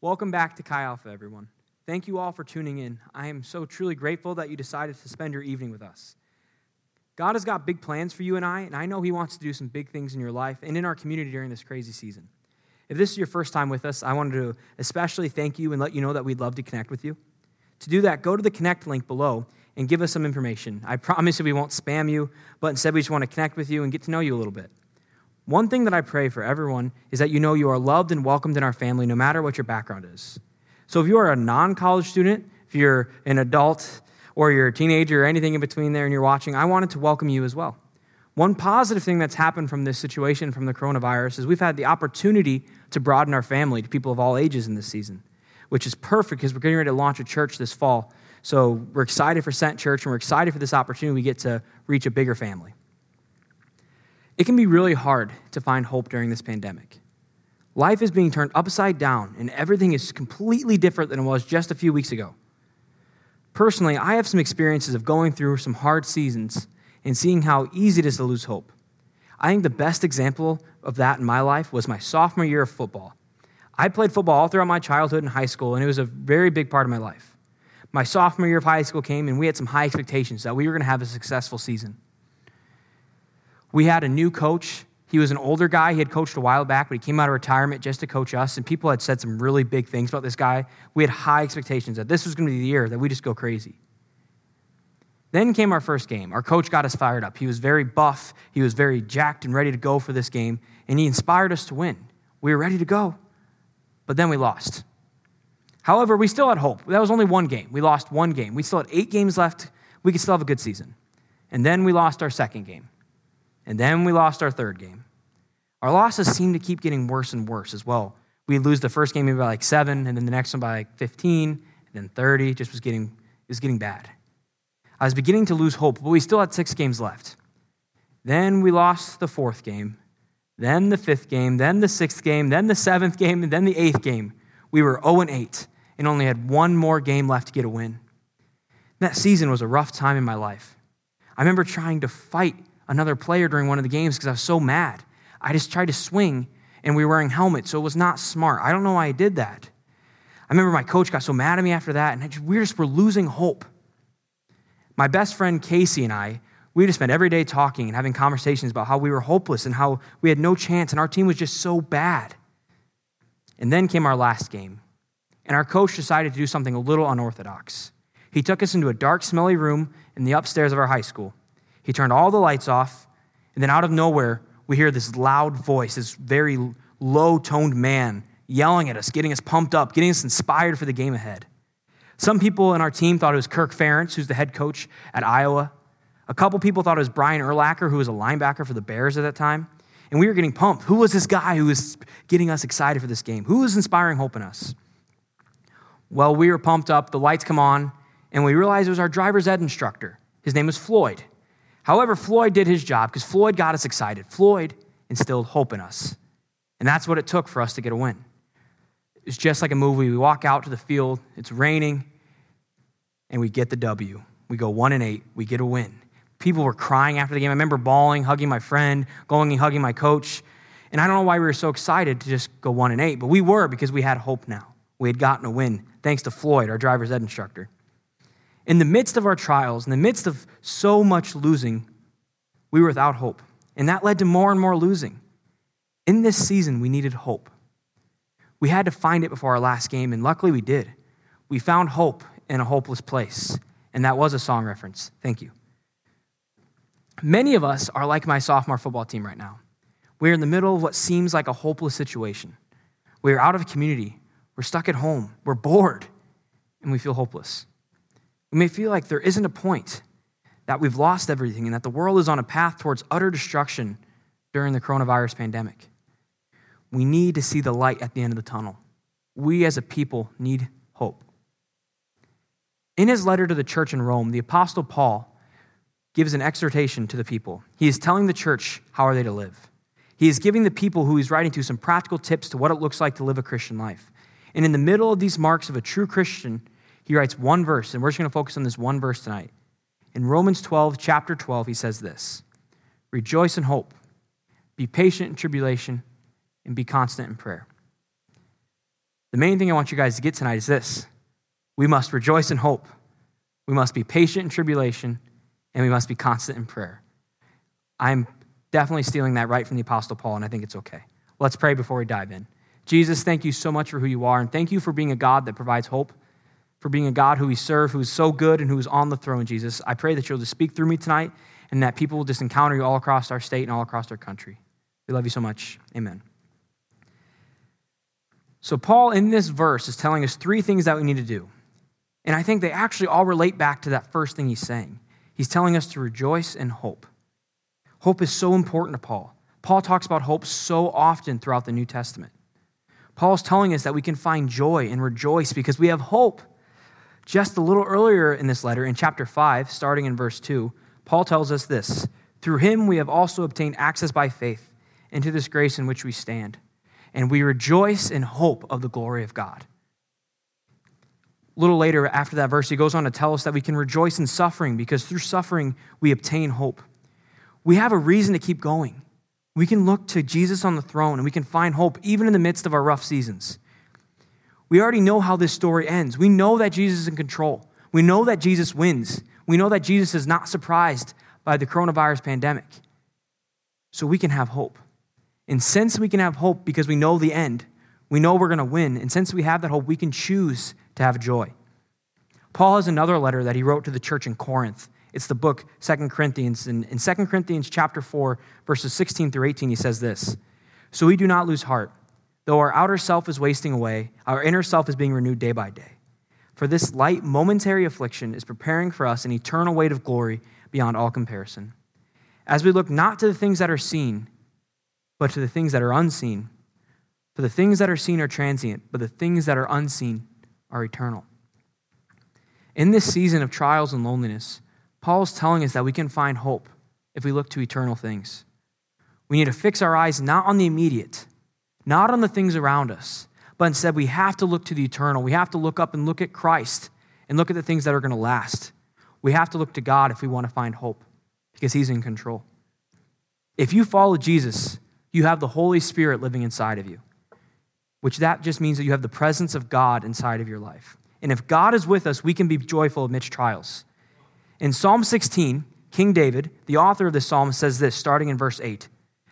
Welcome back to Chi Alpha, everyone. Thank you all for tuning in. I am so truly grateful that you decided to spend your evening with us. God has got big plans for you and I, and I know He wants to do some big things in your life and in our community during this crazy season. If this is your first time with us, I wanted to especially thank you and let you know that we'd love to connect with you. To do that, go to the connect link below and give us some information. I promise you we won't spam you, but instead we just want to connect with you and get to know you a little bit. One thing that I pray for everyone is that you know you are loved and welcomed in our family no matter what your background is. So if you are a non college student, if you're an adult, or you're a teenager, or anything in between there and you're watching, I wanted to welcome you as well. One positive thing that's happened from this situation, from the coronavirus, is we've had the opportunity to broaden our family to people of all ages in this season, which is perfect because we're getting ready to launch a church this fall. So we're excited for Sent Church and we're excited for this opportunity we get to reach a bigger family. It can be really hard to find hope during this pandemic. Life is being turned upside down, and everything is completely different than it was just a few weeks ago. Personally, I have some experiences of going through some hard seasons and seeing how easy it is to lose hope. I think the best example of that in my life was my sophomore year of football. I played football all throughout my childhood and high school, and it was a very big part of my life. My sophomore year of high school came, and we had some high expectations that we were going to have a successful season. We had a new coach. He was an older guy. He had coached a while back, but he came out of retirement just to coach us. And people had said some really big things about this guy. We had high expectations that this was going to be the year that we just go crazy. Then came our first game. Our coach got us fired up. He was very buff, he was very jacked and ready to go for this game, and he inspired us to win. We were ready to go, but then we lost. However, we still had hope. That was only one game. We lost one game. We still had eight games left. We could still have a good season. And then we lost our second game. And then we lost our third game. Our losses seem to keep getting worse and worse as well. We lose the first game maybe by like seven, and then the next one by like 15, and then 30. Just was getting, it was getting bad. I was beginning to lose hope, but we still had six games left. Then we lost the fourth game, then the fifth game, then the sixth game, then the seventh game, and then the eighth game. We were 0 and 8 and only had one more game left to get a win. That season was a rough time in my life. I remember trying to fight another player during one of the games because I was so mad. I just tried to swing and we were wearing helmets, so it was not smart. I don't know why I did that. I remember my coach got so mad at me after that, and just, we just were losing hope. My best friend Casey and I, we just spent every day talking and having conversations about how we were hopeless and how we had no chance, and our team was just so bad. And then came our last game, and our coach decided to do something a little unorthodox. He took us into a dark, smelly room in the upstairs of our high school. He turned all the lights off, and then out of nowhere, we hear this loud voice, this very low toned man yelling at us, getting us pumped up, getting us inspired for the game ahead. Some people in our team thought it was Kirk Ferentz, who's the head coach at Iowa. A couple people thought it was Brian Urlacher, who was a linebacker for the Bears at that time. And we were getting pumped. Who was this guy who was getting us excited for this game? Who was inspiring hope in us? Well, we were pumped up, the lights come on, and we realized it was our driver's ed instructor. His name was Floyd. However, Floyd did his job because Floyd got us excited. Floyd instilled hope in us. And that's what it took for us to get a win. It's just like a movie. We walk out to the field, it's raining, and we get the W. We go one and eight, we get a win. People were crying after the game. I remember bawling, hugging my friend, going and hugging my coach. And I don't know why we were so excited to just go one and eight, but we were because we had hope now. We had gotten a win, thanks to Floyd, our driver's ed instructor. In the midst of our trials, in the midst of so much losing, we were without hope. And that led to more and more losing. In this season, we needed hope. We had to find it before our last game, and luckily we did. We found hope in a hopeless place. And that was a song reference. Thank you. Many of us are like my sophomore football team right now. We're in the middle of what seems like a hopeless situation. We're out of community. We're stuck at home. We're bored. And we feel hopeless. We may feel like there isn't a point, that we've lost everything, and that the world is on a path towards utter destruction during the coronavirus pandemic. We need to see the light at the end of the tunnel. We as a people need hope. In his letter to the church in Rome, the Apostle Paul gives an exhortation to the people. He is telling the church how are they to live. He is giving the people who he's writing to some practical tips to what it looks like to live a Christian life. And in the middle of these marks of a true Christian, he writes one verse, and we're just going to focus on this one verse tonight. In Romans 12, chapter 12, he says this Rejoice in hope, be patient in tribulation, and be constant in prayer. The main thing I want you guys to get tonight is this we must rejoice in hope, we must be patient in tribulation, and we must be constant in prayer. I'm definitely stealing that right from the Apostle Paul, and I think it's okay. Let's pray before we dive in. Jesus, thank you so much for who you are, and thank you for being a God that provides hope, for being a God who we serve, who is so good and who is on the throne, Jesus. I pray that you'll just speak through me tonight and that people will just encounter you all across our state and all across our country. We love you so much. Amen. So, Paul in this verse is telling us three things that we need to do. And I think they actually all relate back to that first thing he's saying. He's telling us to rejoice and hope. Hope is so important to Paul. Paul talks about hope so often throughout the New Testament. Paul's telling us that we can find joy and rejoice because we have hope. Just a little earlier in this letter, in chapter 5, starting in verse 2, Paul tells us this Through him we have also obtained access by faith into this grace in which we stand, and we rejoice in hope of the glory of God. A little later, after that verse, he goes on to tell us that we can rejoice in suffering because through suffering we obtain hope. We have a reason to keep going. We can look to Jesus on the throne and we can find hope even in the midst of our rough seasons. We already know how this story ends. We know that Jesus is in control. We know that Jesus wins. We know that Jesus is not surprised by the coronavirus pandemic. So we can have hope. And since we can have hope because we know the end, we know we're going to win. And since we have that hope, we can choose to have joy. Paul has another letter that he wrote to the church in Corinth. It's the book Second Corinthians. And in 2 Corinthians chapter 4, verses 16 through 18, he says this So we do not lose heart. Though our outer self is wasting away, our inner self is being renewed day by day. For this light, momentary affliction is preparing for us an eternal weight of glory beyond all comparison. As we look not to the things that are seen, but to the things that are unseen. For the things that are seen are transient, but the things that are unseen are eternal. In this season of trials and loneliness, Paul is telling us that we can find hope if we look to eternal things. We need to fix our eyes not on the immediate, not on the things around us, but instead we have to look to the eternal. We have to look up and look at Christ and look at the things that are going to last. We have to look to God if we want to find hope because He's in control. If you follow Jesus, you have the Holy Spirit living inside of you, which that just means that you have the presence of God inside of your life. And if God is with us, we can be joyful amidst trials. In Psalm 16, King David, the author of this psalm, says this, starting in verse 8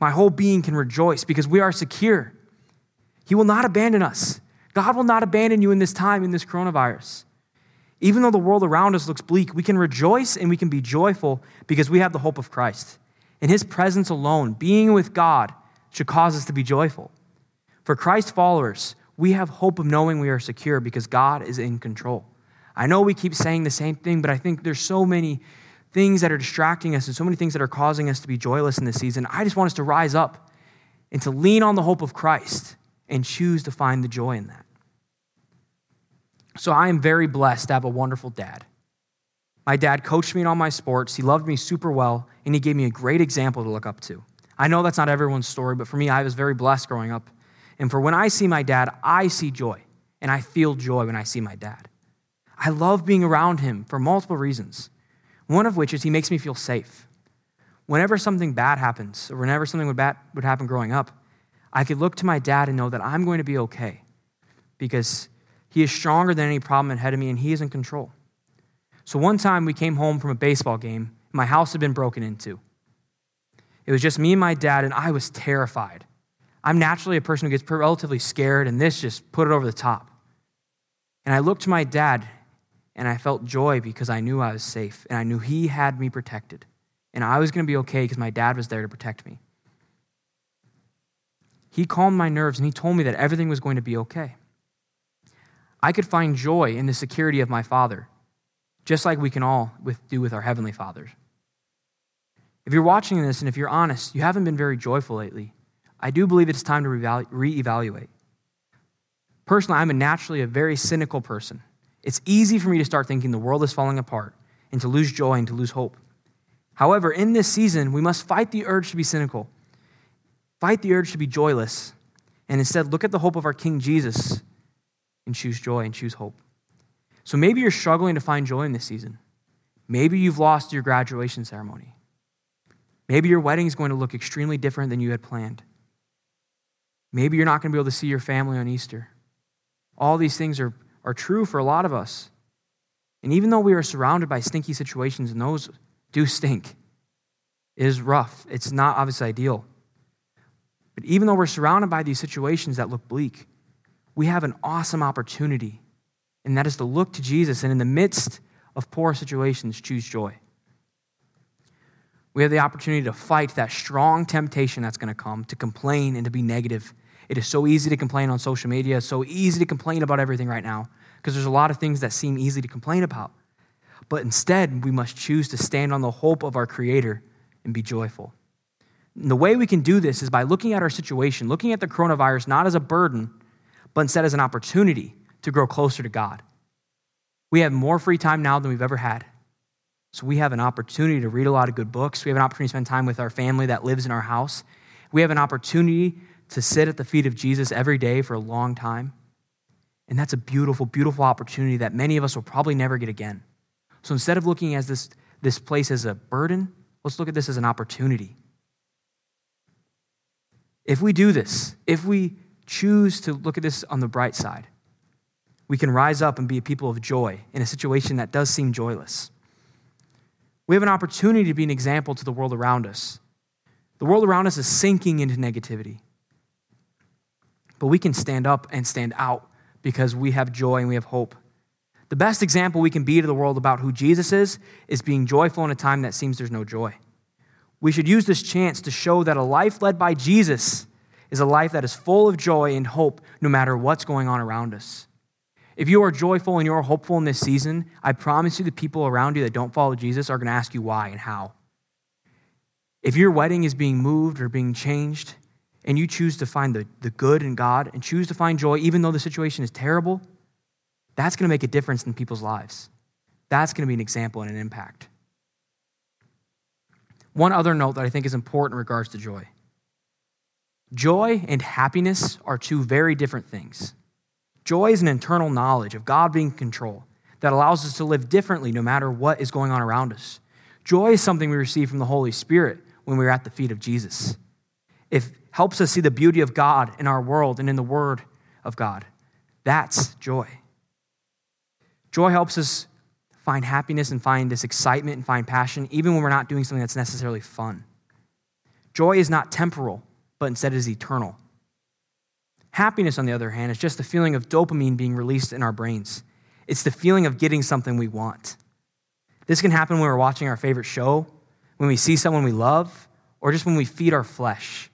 My whole being can rejoice because we are secure. He will not abandon us. God will not abandon you in this time, in this coronavirus. Even though the world around us looks bleak, we can rejoice and we can be joyful because we have the hope of Christ. In his presence alone, being with God should cause us to be joyful. For Christ followers, we have hope of knowing we are secure because God is in control. I know we keep saying the same thing, but I think there's so many things that are distracting us and so many things that are causing us to be joyless in this season. I just want us to rise up and to lean on the hope of Christ and choose to find the joy in that. So I am very blessed to have a wonderful dad. My dad coached me in all my sports. He loved me super well, and he gave me a great example to look up to. I know that's not everyone's story, but for me, I was very blessed growing up. And for when I see my dad, I see joy, and I feel joy when I see my dad. I love being around him for multiple reasons, one of which is he makes me feel safe. Whenever something bad happens, or whenever something would, bad, would happen growing up, I could look to my dad and know that I'm going to be okay because he is stronger than any problem ahead of me and he is in control. So one time we came home from a baseball game. My house had been broken into. It was just me and my dad, and I was terrified. I'm naturally a person who gets relatively scared, and this just put it over the top. And I looked to my dad, and I felt joy because I knew I was safe, and I knew he had me protected. And I was going to be okay because my dad was there to protect me. He calmed my nerves, and he told me that everything was going to be okay. I could find joy in the security of my father just like we can all with, do with our Heavenly Fathers. If you're watching this and if you're honest, you haven't been very joyful lately, I do believe it's time to reevaluate. Personally, I'm a naturally a very cynical person. It's easy for me to start thinking the world is falling apart and to lose joy and to lose hope. However, in this season, we must fight the urge to be cynical, fight the urge to be joyless, and instead look at the hope of our King Jesus and choose joy and choose hope. So maybe you're struggling to find joy in this season. Maybe you've lost your graduation ceremony. Maybe your wedding is going to look extremely different than you had planned. Maybe you're not going to be able to see your family on Easter. All these things are, are true for a lot of us. And even though we are surrounded by stinky situations, and those do stink, it is rough. It's not obviously ideal. But even though we're surrounded by these situations that look bleak, we have an awesome opportunity, and that is to look to Jesus and in the midst of poor situations, choose joy. We have the opportunity to fight that strong temptation that's going to come to complain and to be negative. It is so easy to complain on social media, it's so easy to complain about everything right now because there's a lot of things that seem easy to complain about. But instead, we must choose to stand on the hope of our Creator and be joyful. And the way we can do this is by looking at our situation, looking at the coronavirus not as a burden, but instead as an opportunity to grow closer to God. We have more free time now than we've ever had. So we have an opportunity to read a lot of good books. We have an opportunity to spend time with our family that lives in our house. We have an opportunity to sit at the feet of Jesus every day for a long time. And that's a beautiful, beautiful opportunity that many of us will probably never get again. So instead of looking at this, this place as a burden, let's look at this as an opportunity. If we do this, if we choose to look at this on the bright side, we can rise up and be a people of joy in a situation that does seem joyless. We have an opportunity to be an example to the world around us. The world around us is sinking into negativity. But we can stand up and stand out because we have joy and we have hope. The best example we can be to the world about who Jesus is is being joyful in a time that seems there's no joy. We should use this chance to show that a life led by Jesus is a life that is full of joy and hope no matter what's going on around us. If you are joyful and you're hopeful in this season, I promise you the people around you that don't follow Jesus are going to ask you why and how. If your wedding is being moved or being changed, and you choose to find the, the good in God and choose to find joy, even though the situation is terrible, that's going to make a difference in people's lives. That's going to be an example and an impact. One other note that I think is important in regards to joy joy and happiness are two very different things. Joy is an internal knowledge of God being in control that allows us to live differently no matter what is going on around us. Joy is something we receive from the Holy Spirit when we're at the feet of Jesus. It helps us see the beauty of God in our world and in the Word of God. That's joy. Joy helps us find happiness and find this excitement and find passion, even when we're not doing something that's necessarily fun. Joy is not temporal, but instead is eternal. Happiness, on the other hand, is just the feeling of dopamine being released in our brains. It's the feeling of getting something we want. This can happen when we're watching our favorite show, when we see someone we love, or just when we feed our flesh.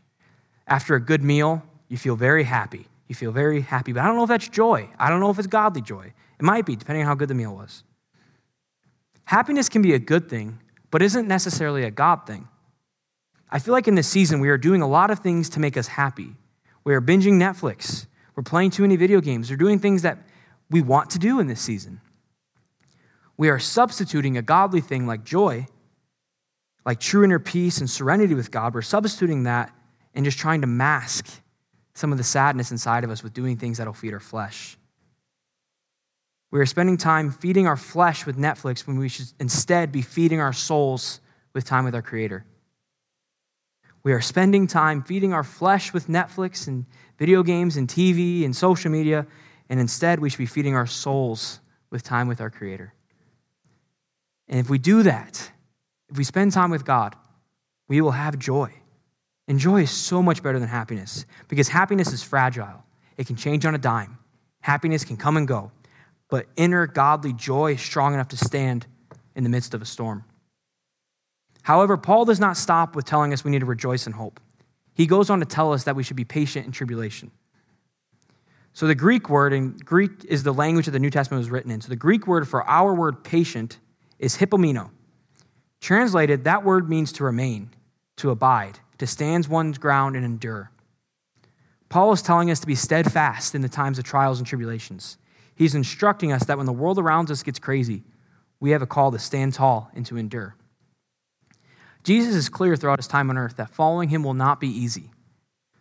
After a good meal, you feel very happy. You feel very happy, but I don't know if that's joy. I don't know if it's godly joy. It might be, depending on how good the meal was. Happiness can be a good thing, but isn't necessarily a God thing. I feel like in this season, we are doing a lot of things to make us happy, we are binging Netflix. We're playing too many video games. We're doing things that we want to do in this season. We are substituting a godly thing like joy, like true inner peace and serenity with God. We're substituting that and just trying to mask some of the sadness inside of us with doing things that'll feed our flesh. We are spending time feeding our flesh with Netflix when we should instead be feeding our souls with time with our Creator. We are spending time feeding our flesh with Netflix and video games and TV and social media, and instead we should be feeding our souls with time with our Creator. And if we do that, if we spend time with God, we will have joy. And joy is so much better than happiness because happiness is fragile, it can change on a dime. Happiness can come and go, but inner godly joy is strong enough to stand in the midst of a storm. However, Paul does not stop with telling us we need to rejoice in hope. He goes on to tell us that we should be patient in tribulation. So the Greek word, and Greek is the language that the New Testament was written in. So the Greek word for our word patient is hypomeno. Translated, that word means to remain, to abide, to stand one's ground and endure. Paul is telling us to be steadfast in the times of trials and tribulations. He's instructing us that when the world around us gets crazy, we have a call to stand tall and to endure. Jesus is clear throughout his time on earth that following him will not be easy.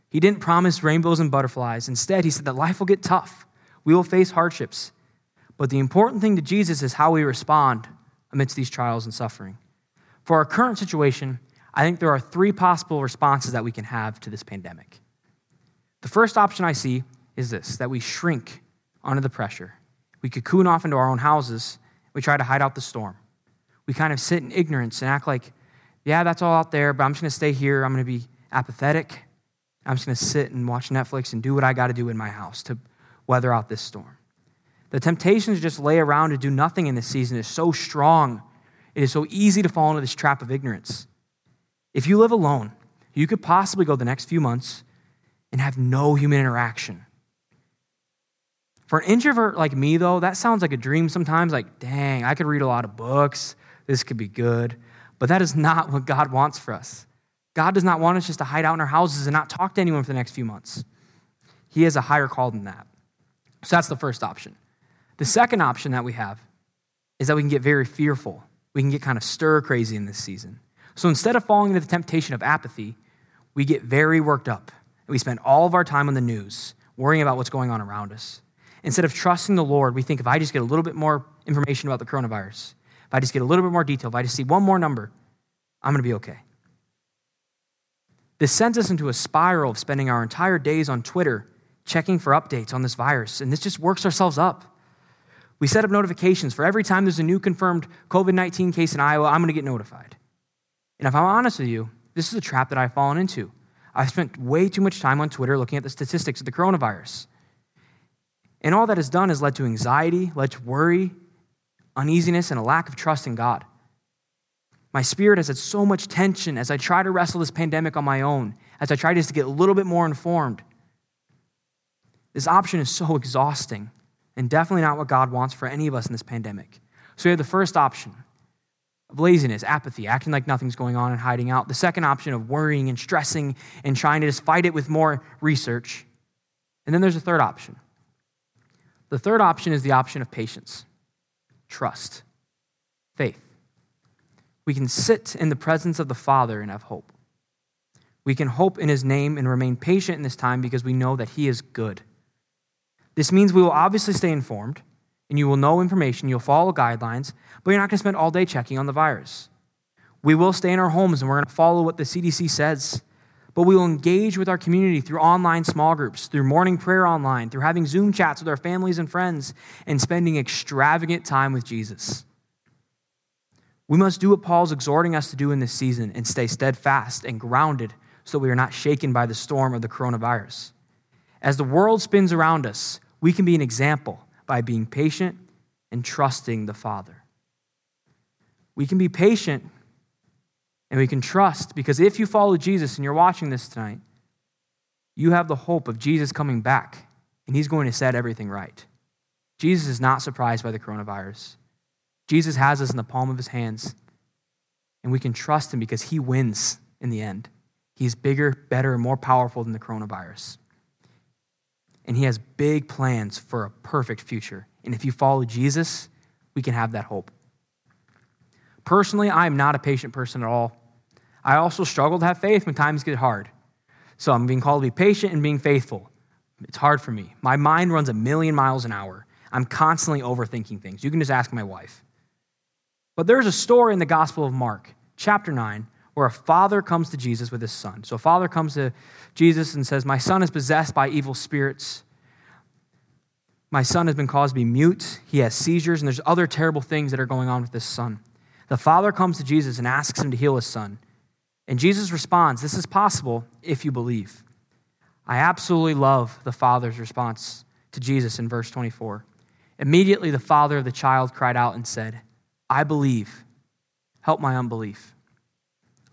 He didn't promise rainbows and butterflies. Instead, he said that life will get tough. We will face hardships. But the important thing to Jesus is how we respond amidst these trials and suffering. For our current situation, I think there are three possible responses that we can have to this pandemic. The first option I see is this that we shrink under the pressure. We cocoon off into our own houses. We try to hide out the storm. We kind of sit in ignorance and act like, yeah, that's all out there, but I'm just going to stay here. I'm going to be apathetic. I'm just going to sit and watch Netflix and do what I got to do in my house to weather out this storm. The temptation to just lay around and do nothing in this season is so strong. It is so easy to fall into this trap of ignorance. If you live alone, you could possibly go the next few months and have no human interaction. For an introvert like me, though, that sounds like a dream sometimes. Like, dang, I could read a lot of books. This could be good. But that is not what God wants for us. God does not want us just to hide out in our houses and not talk to anyone for the next few months. He has a higher call than that. So that's the first option. The second option that we have is that we can get very fearful. We can get kind of stir crazy in this season. So instead of falling into the temptation of apathy, we get very worked up. And we spend all of our time on the news, worrying about what's going on around us. Instead of trusting the Lord, we think if I just get a little bit more information about the coronavirus, if I just get a little bit more detail, if I just see one more number, I'm going to be okay. This sends us into a spiral of spending our entire days on Twitter checking for updates on this virus, and this just works ourselves up. We set up notifications for every time there's a new confirmed COVID 19 case in Iowa, I'm going to get notified. And if I'm honest with you, this is a trap that I've fallen into. I've spent way too much time on Twitter looking at the statistics of the coronavirus. And all that has done has led to anxiety, led to worry, uneasiness, and a lack of trust in God. My spirit has had so much tension as I try to wrestle this pandemic on my own, as I try just to get a little bit more informed. This option is so exhausting and definitely not what God wants for any of us in this pandemic. So we have the first option of laziness, apathy, acting like nothing's going on and hiding out. The second option of worrying and stressing and trying to just fight it with more research. And then there's a third option. The third option is the option of patience, trust, faith we can sit in the presence of the Father and have hope. We can hope in his name and remain patient in this time because we know that he is good. This means we will obviously stay informed and you will know information, you'll follow guidelines, but you're not going to spend all day checking on the virus. We will stay in our homes and we're going to follow what the CDC says, but we will engage with our community through online small groups, through morning prayer online, through having Zoom chats with our families and friends, and spending extravagant time with Jesus. We must do what Paul's exhorting us to do in this season and stay steadfast and grounded so we are not shaken by the storm of the coronavirus. As the world spins around us, we can be an example by being patient and trusting the Father. We can be patient and we can trust because if you follow Jesus and you're watching this tonight, you have the hope of Jesus coming back and he's going to set everything right. Jesus is not surprised by the coronavirus. Jesus has us in the palm of his hands, and we can trust him because he wins in the end. He's bigger, better, and more powerful than the coronavirus. And he has big plans for a perfect future. And if you follow Jesus, we can have that hope. Personally, I am not a patient person at all. I also struggle to have faith when times get hard. So I'm being called to be patient and being faithful. It's hard for me. My mind runs a million miles an hour. I'm constantly overthinking things. You can just ask my wife. But there's a story in the Gospel of Mark, chapter 9, where a father comes to Jesus with his son. So a father comes to Jesus and says, My son is possessed by evil spirits. My son has been caused to be mute. He has seizures, and there's other terrible things that are going on with this son. The father comes to Jesus and asks him to heal his son. And Jesus responds, This is possible if you believe. I absolutely love the father's response to Jesus in verse 24. Immediately, the father of the child cried out and said, I believe. Help my unbelief.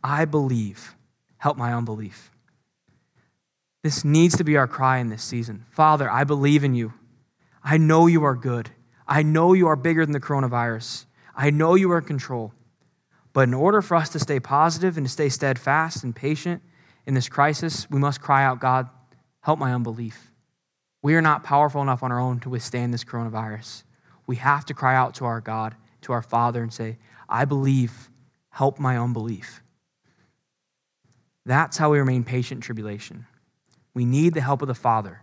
I believe. Help my unbelief. This needs to be our cry in this season. Father, I believe in you. I know you are good. I know you are bigger than the coronavirus. I know you are in control. But in order for us to stay positive and to stay steadfast and patient in this crisis, we must cry out, God, help my unbelief. We are not powerful enough on our own to withstand this coronavirus. We have to cry out to our God, to our Father, and say, I believe, help my unbelief. That's how we remain patient in tribulation. We need the help of the Father.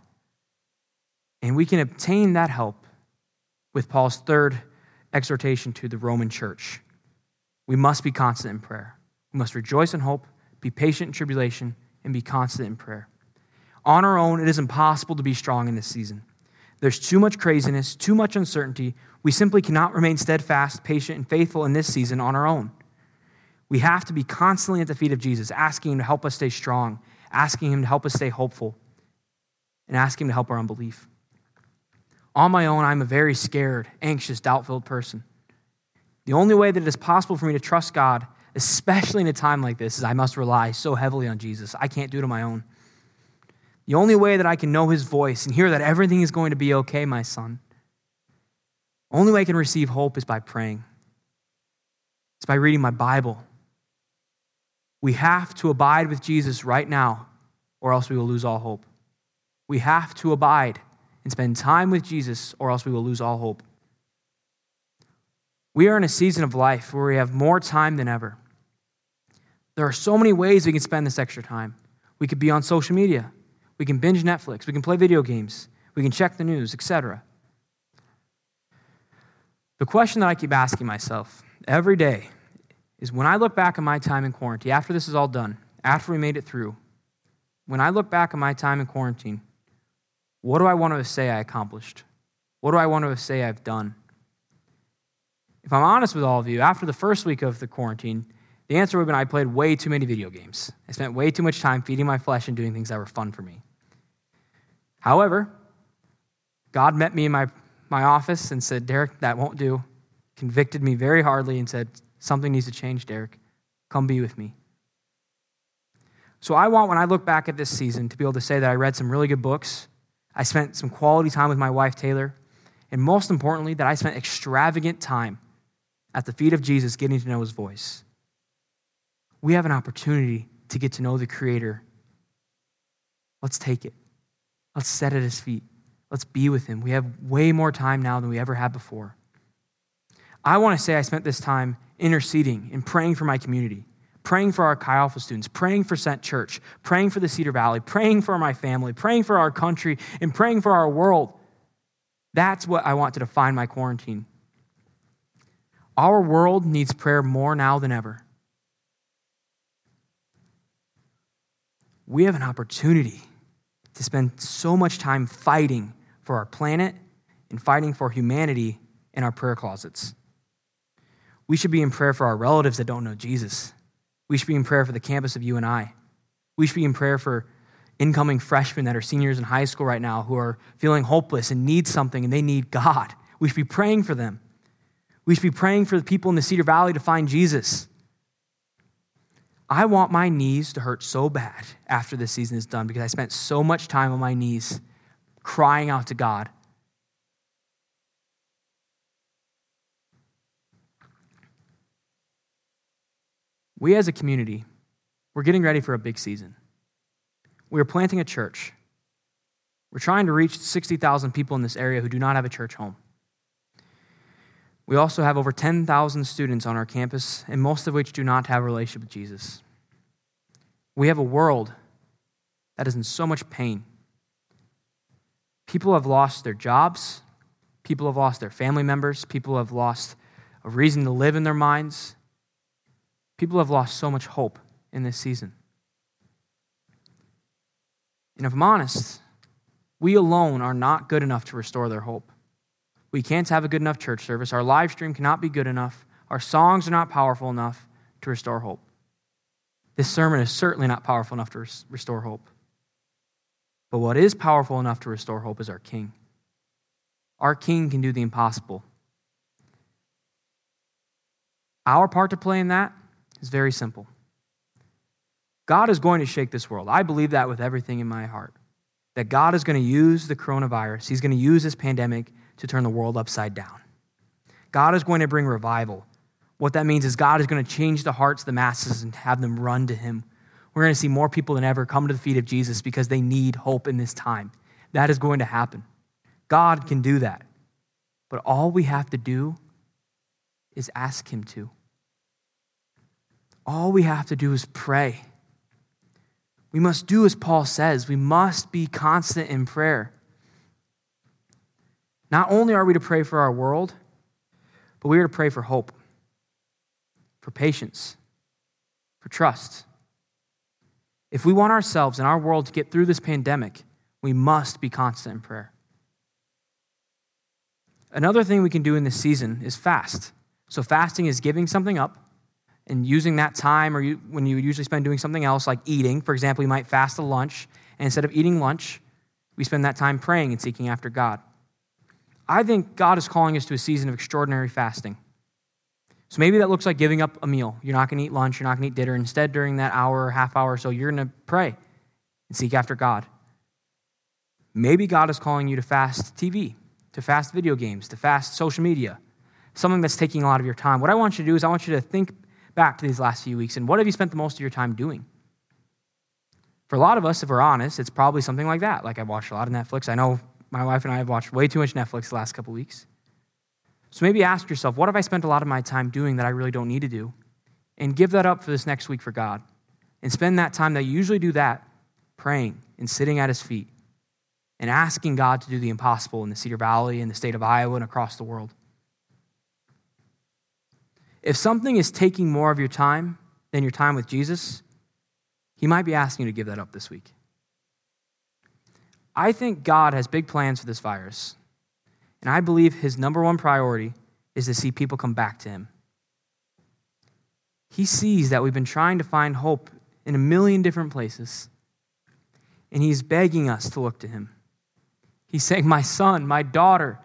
And we can obtain that help with Paul's third exhortation to the Roman church. We must be constant in prayer. We must rejoice in hope, be patient in tribulation, and be constant in prayer. On our own, it is impossible to be strong in this season. There's too much craziness, too much uncertainty. We simply cannot remain steadfast, patient, and faithful in this season on our own. We have to be constantly at the feet of Jesus, asking Him to help us stay strong, asking Him to help us stay hopeful, and asking Him to help our unbelief. On my own, I'm a very scared, anxious, doubt filled person. The only way that it is possible for me to trust God, especially in a time like this, is I must rely so heavily on Jesus. I can't do it on my own. The only way that I can know his voice and hear that everything is going to be okay, my son, only way I can receive hope is by praying. It's by reading my Bible. We have to abide with Jesus right now, or else we will lose all hope. We have to abide and spend time with Jesus, or else we will lose all hope. We are in a season of life where we have more time than ever. There are so many ways we can spend this extra time. We could be on social media. We can binge Netflix. We can play video games. We can check the news, etc. The question that I keep asking myself every day is when I look back on my time in quarantine, after this is all done, after we made it through, when I look back on my time in quarantine, what do I want to say I accomplished? What do I want to say I've done? If I'm honest with all of you, after the first week of the quarantine, the answer would have been I played way too many video games. I spent way too much time feeding my flesh and doing things that were fun for me. However, God met me in my, my office and said, Derek, that won't do. Convicted me very hardly and said, Something needs to change, Derek. Come be with me. So I want, when I look back at this season, to be able to say that I read some really good books. I spent some quality time with my wife, Taylor. And most importantly, that I spent extravagant time at the feet of Jesus getting to know his voice. We have an opportunity to get to know the Creator. Let's take it. Let's set at his feet. Let's be with him. We have way more time now than we ever had before. I want to say I spent this time interceding and praying for my community, praying for our Chi Alpha students, praying for Sent Church, praying for the Cedar Valley, praying for my family, praying for our country, and praying for our world. That's what I want to define my quarantine. Our world needs prayer more now than ever. We have an opportunity to spend so much time fighting for our planet and fighting for humanity in our prayer closets. We should be in prayer for our relatives that don't know Jesus. We should be in prayer for the campus of you and I. We should be in prayer for incoming freshmen that are seniors in high school right now who are feeling hopeless and need something and they need God. We should be praying for them. We should be praying for the people in the Cedar Valley to find Jesus. I want my knees to hurt so bad after this season is done because I spent so much time on my knees crying out to God. We as a community, we're getting ready for a big season. We are planting a church. We're trying to reach 60,000 people in this area who do not have a church home. We also have over 10,000 students on our campus, and most of which do not have a relationship with Jesus. We have a world that is in so much pain. People have lost their jobs, people have lost their family members, people have lost a reason to live in their minds. People have lost so much hope in this season. And if I'm honest, we alone are not good enough to restore their hope. We can't have a good enough church service. Our live stream cannot be good enough. Our songs are not powerful enough to restore hope. This sermon is certainly not powerful enough to restore hope. But what is powerful enough to restore hope is our King. Our King can do the impossible. Our part to play in that is very simple. God is going to shake this world. I believe that with everything in my heart. That God is going to use the coronavirus, He's going to use this pandemic to turn the world upside down. God is going to bring revival. What that means is God is going to change the hearts of the masses and have them run to Him. we're going to see more people than ever come to the feet of Jesus because they need hope in this time. That is going to happen. God can do that. But all we have to do is ask Him to. All we have to do is pray. We must do as Paul says. We must be constant in prayer. Not only are we to pray for our world, but we are to pray for hope, for patience, for trust. If we want ourselves and our world to get through this pandemic, we must be constant in prayer. Another thing we can do in this season is fast. So, fasting is giving something up and using that time, or you, when you would usually spend doing something else, like eating. For example, you might fast a lunch, and instead of eating lunch, we spend that time praying and seeking after God. I think God is calling us to a season of extraordinary fasting. So maybe that looks like giving up a meal. You're not going to eat lunch, you're not going to eat dinner. Instead, during that hour or half hour or so, you're going to pray and seek after God. Maybe God is calling you to fast TV, to fast video games, to fast social media, something that's taking a lot of your time. What I want you to do is I want you to think back to these last few weeks and what have you spent the most of your time doing? For a lot of us, if we're honest, it's probably something like that. Like I've watched a lot of Netflix. I know my wife and I have watched way too much Netflix the last couple weeks. So maybe ask yourself, what have I spent a lot of my time doing that I really don't need to do? And give that up for this next week for God. And spend that time that you usually do that praying and sitting at his feet and asking God to do the impossible in the Cedar Valley, in the state of Iowa, and across the world. If something is taking more of your time than your time with Jesus, he might be asking you to give that up this week. I think God has big plans for this virus, and I believe his number one priority is to see people come back to him. He sees that we've been trying to find hope in a million different places, and he's begging us to look to him. He's saying, My son, my daughter,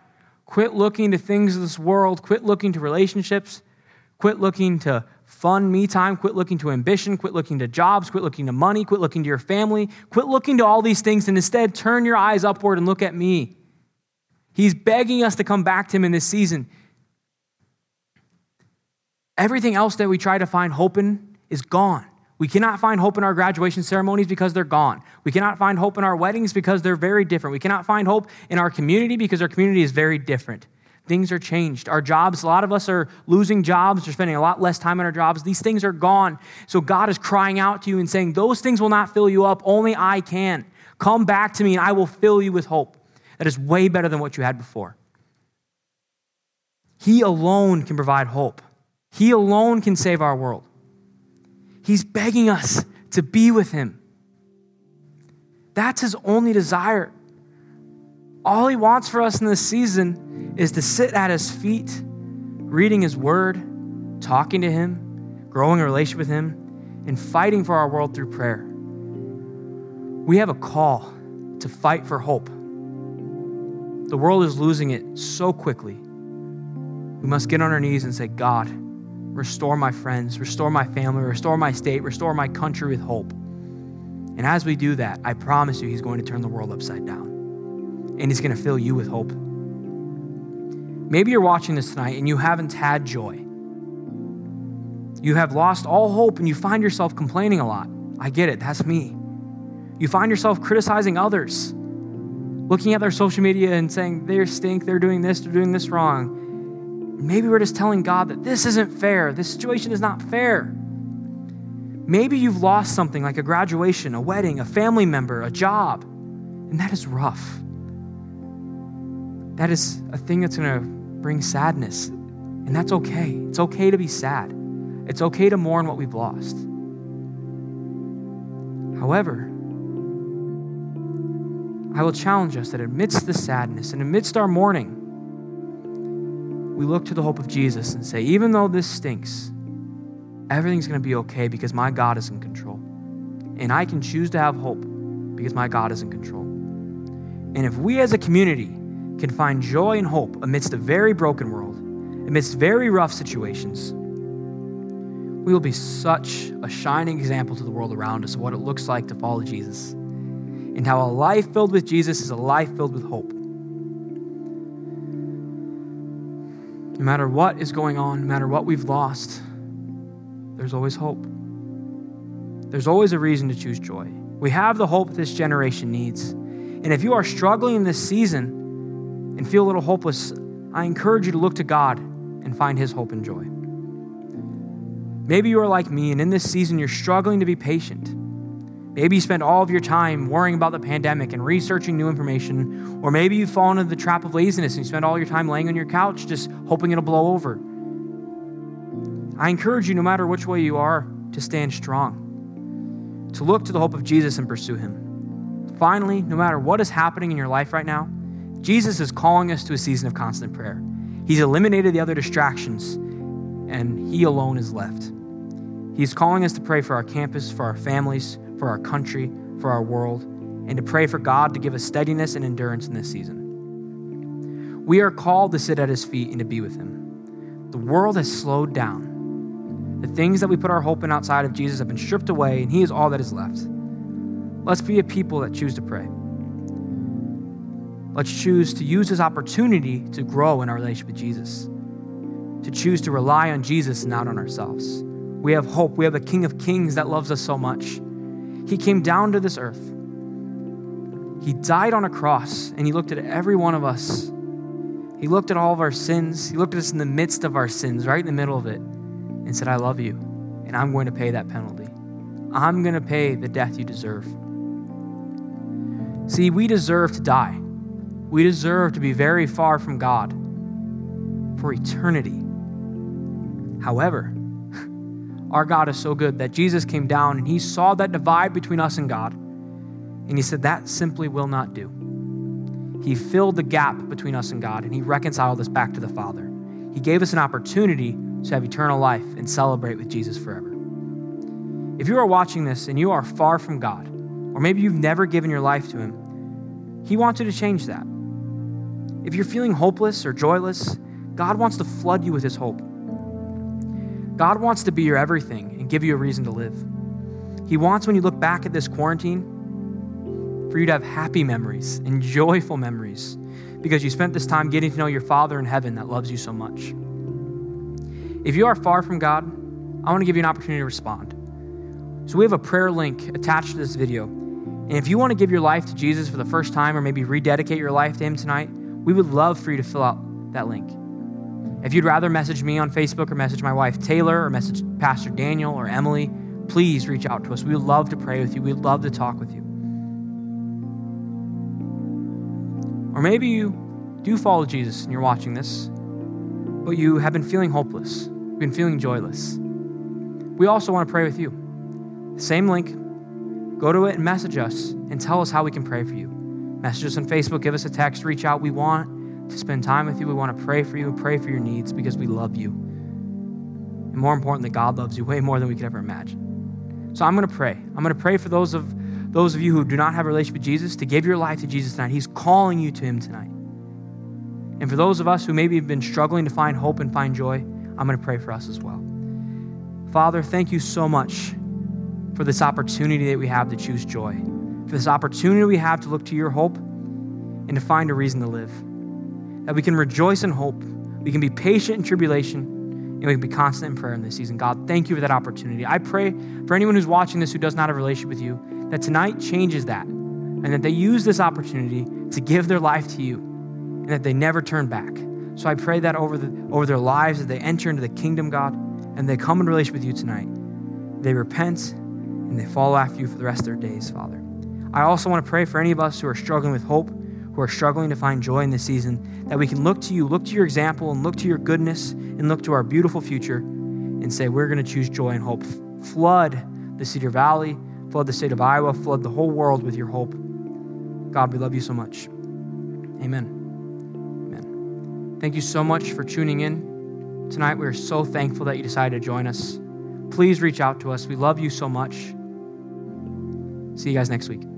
quit looking to things of this world, quit looking to relationships, Quit looking to fun me time. Quit looking to ambition. Quit looking to jobs. Quit looking to money. Quit looking to your family. Quit looking to all these things and instead turn your eyes upward and look at me. He's begging us to come back to him in this season. Everything else that we try to find hope in is gone. We cannot find hope in our graduation ceremonies because they're gone. We cannot find hope in our weddings because they're very different. We cannot find hope in our community because our community is very different. Things are changed. Our jobs, a lot of us are losing jobs. We're spending a lot less time on our jobs. These things are gone. So God is crying out to you and saying, Those things will not fill you up. Only I can. Come back to me and I will fill you with hope. That is way better than what you had before. He alone can provide hope. He alone can save our world. He's begging us to be with Him. That's His only desire. All He wants for us in this season is to sit at his feet, reading his word, talking to him, growing a relationship with him, and fighting for our world through prayer. We have a call to fight for hope. The world is losing it so quickly. We must get on our knees and say, God, restore my friends, restore my family, restore my state, restore my country with hope. And as we do that, I promise you, He's going to turn the world upside down. And He's going to fill you with hope. Maybe you're watching this tonight and you haven't had joy. You have lost all hope and you find yourself complaining a lot. I get it, that's me. You find yourself criticizing others, looking at their social media and saying, they stink, they're doing this, they're doing this wrong. Maybe we're just telling God that this isn't fair, this situation is not fair. Maybe you've lost something like a graduation, a wedding, a family member, a job, and that is rough. That is a thing that's going to bring sadness. And that's okay. It's okay to be sad. It's okay to mourn what we've lost. However, I will challenge us that amidst the sadness and amidst our mourning, we look to the hope of Jesus and say, even though this stinks, everything's going to be okay because my God is in control. And I can choose to have hope because my God is in control. And if we as a community can find joy and hope amidst a very broken world, amidst very rough situations, we will be such a shining example to the world around us of what it looks like to follow Jesus and how a life filled with Jesus is a life filled with hope. No matter what is going on, no matter what we've lost, there's always hope. there's always a reason to choose joy. We have the hope this generation needs. And if you are struggling in this season and feel a little hopeless, I encourage you to look to God and find His hope and joy. Maybe you are like me, and in this season, you're struggling to be patient. Maybe you spend all of your time worrying about the pandemic and researching new information, or maybe you fall into the trap of laziness and you spend all your time laying on your couch just hoping it'll blow over. I encourage you, no matter which way you are, to stand strong, to look to the hope of Jesus and pursue Him. Finally, no matter what is happening in your life right now, Jesus is calling us to a season of constant prayer. He's eliminated the other distractions, and He alone is left. He's calling us to pray for our campus, for our families, for our country, for our world, and to pray for God to give us steadiness and endurance in this season. We are called to sit at His feet and to be with Him. The world has slowed down. The things that we put our hope in outside of Jesus have been stripped away, and He is all that is left. Let's be a people that choose to pray. Let's choose to use this opportunity to grow in our relationship with Jesus, to choose to rely on Jesus not on ourselves. We have hope. We have a King of Kings that loves us so much. He came down to this earth. He died on a cross and he looked at every one of us. He looked at all of our sins. He looked at us in the midst of our sins, right in the middle of it, and said, I love you, and I'm going to pay that penalty. I'm going to pay the death you deserve. See, we deserve to die. We deserve to be very far from God for eternity. However, our God is so good that Jesus came down and he saw that divide between us and God. And he said, That simply will not do. He filled the gap between us and God and he reconciled us back to the Father. He gave us an opportunity to have eternal life and celebrate with Jesus forever. If you are watching this and you are far from God, or maybe you've never given your life to Him, He wants you to change that. If you're feeling hopeless or joyless, God wants to flood you with His hope. God wants to be your everything and give you a reason to live. He wants, when you look back at this quarantine, for you to have happy memories and joyful memories because you spent this time getting to know your Father in heaven that loves you so much. If you are far from God, I want to give you an opportunity to respond. So we have a prayer link attached to this video. And if you want to give your life to Jesus for the first time or maybe rededicate your life to Him tonight, we would love for you to fill out that link. If you'd rather message me on Facebook or message my wife Taylor or message Pastor Daniel or Emily, please reach out to us. We would love to pray with you. We'd love to talk with you. Or maybe you do follow Jesus and you're watching this, but you have been feeling hopeless, you've been feeling joyless. We also want to pray with you. Same link. Go to it and message us and tell us how we can pray for you. Message us on Facebook, give us a text, reach out. We want to spend time with you. We want to pray for you and pray for your needs because we love you. And more importantly, God loves you way more than we could ever imagine. So I'm going to pray. I'm going to pray for those of those of you who do not have a relationship with Jesus to give your life to Jesus tonight. He's calling you to him tonight. And for those of us who maybe have been struggling to find hope and find joy, I'm going to pray for us as well. Father, thank you so much for this opportunity that we have to choose joy, this opportunity we have to look to your hope and to find a reason to live that we can rejoice in hope, we can be patient in tribulation, and we can be constant in prayer in this season. God, thank you for that opportunity. I pray for anyone who's watching this who does not have a relationship with you, that tonight changes that, and that they use this opportunity to give their life to you, and that they never turn back. So I pray that over, the, over their lives as they enter into the kingdom, God, and they come in relationship with you tonight. They repent and they follow after you for the rest of their days, Father. I also want to pray for any of us who are struggling with hope who are struggling to find joy in this season, that we can look to you, look to your example, and look to your goodness, and look to our beautiful future, and say, We're going to choose joy and hope. Flood the Cedar Valley, flood the state of Iowa, flood the whole world with your hope. God, we love you so much. Amen. Amen. Thank you so much for tuning in tonight. We are so thankful that you decided to join us. Please reach out to us. We love you so much. See you guys next week.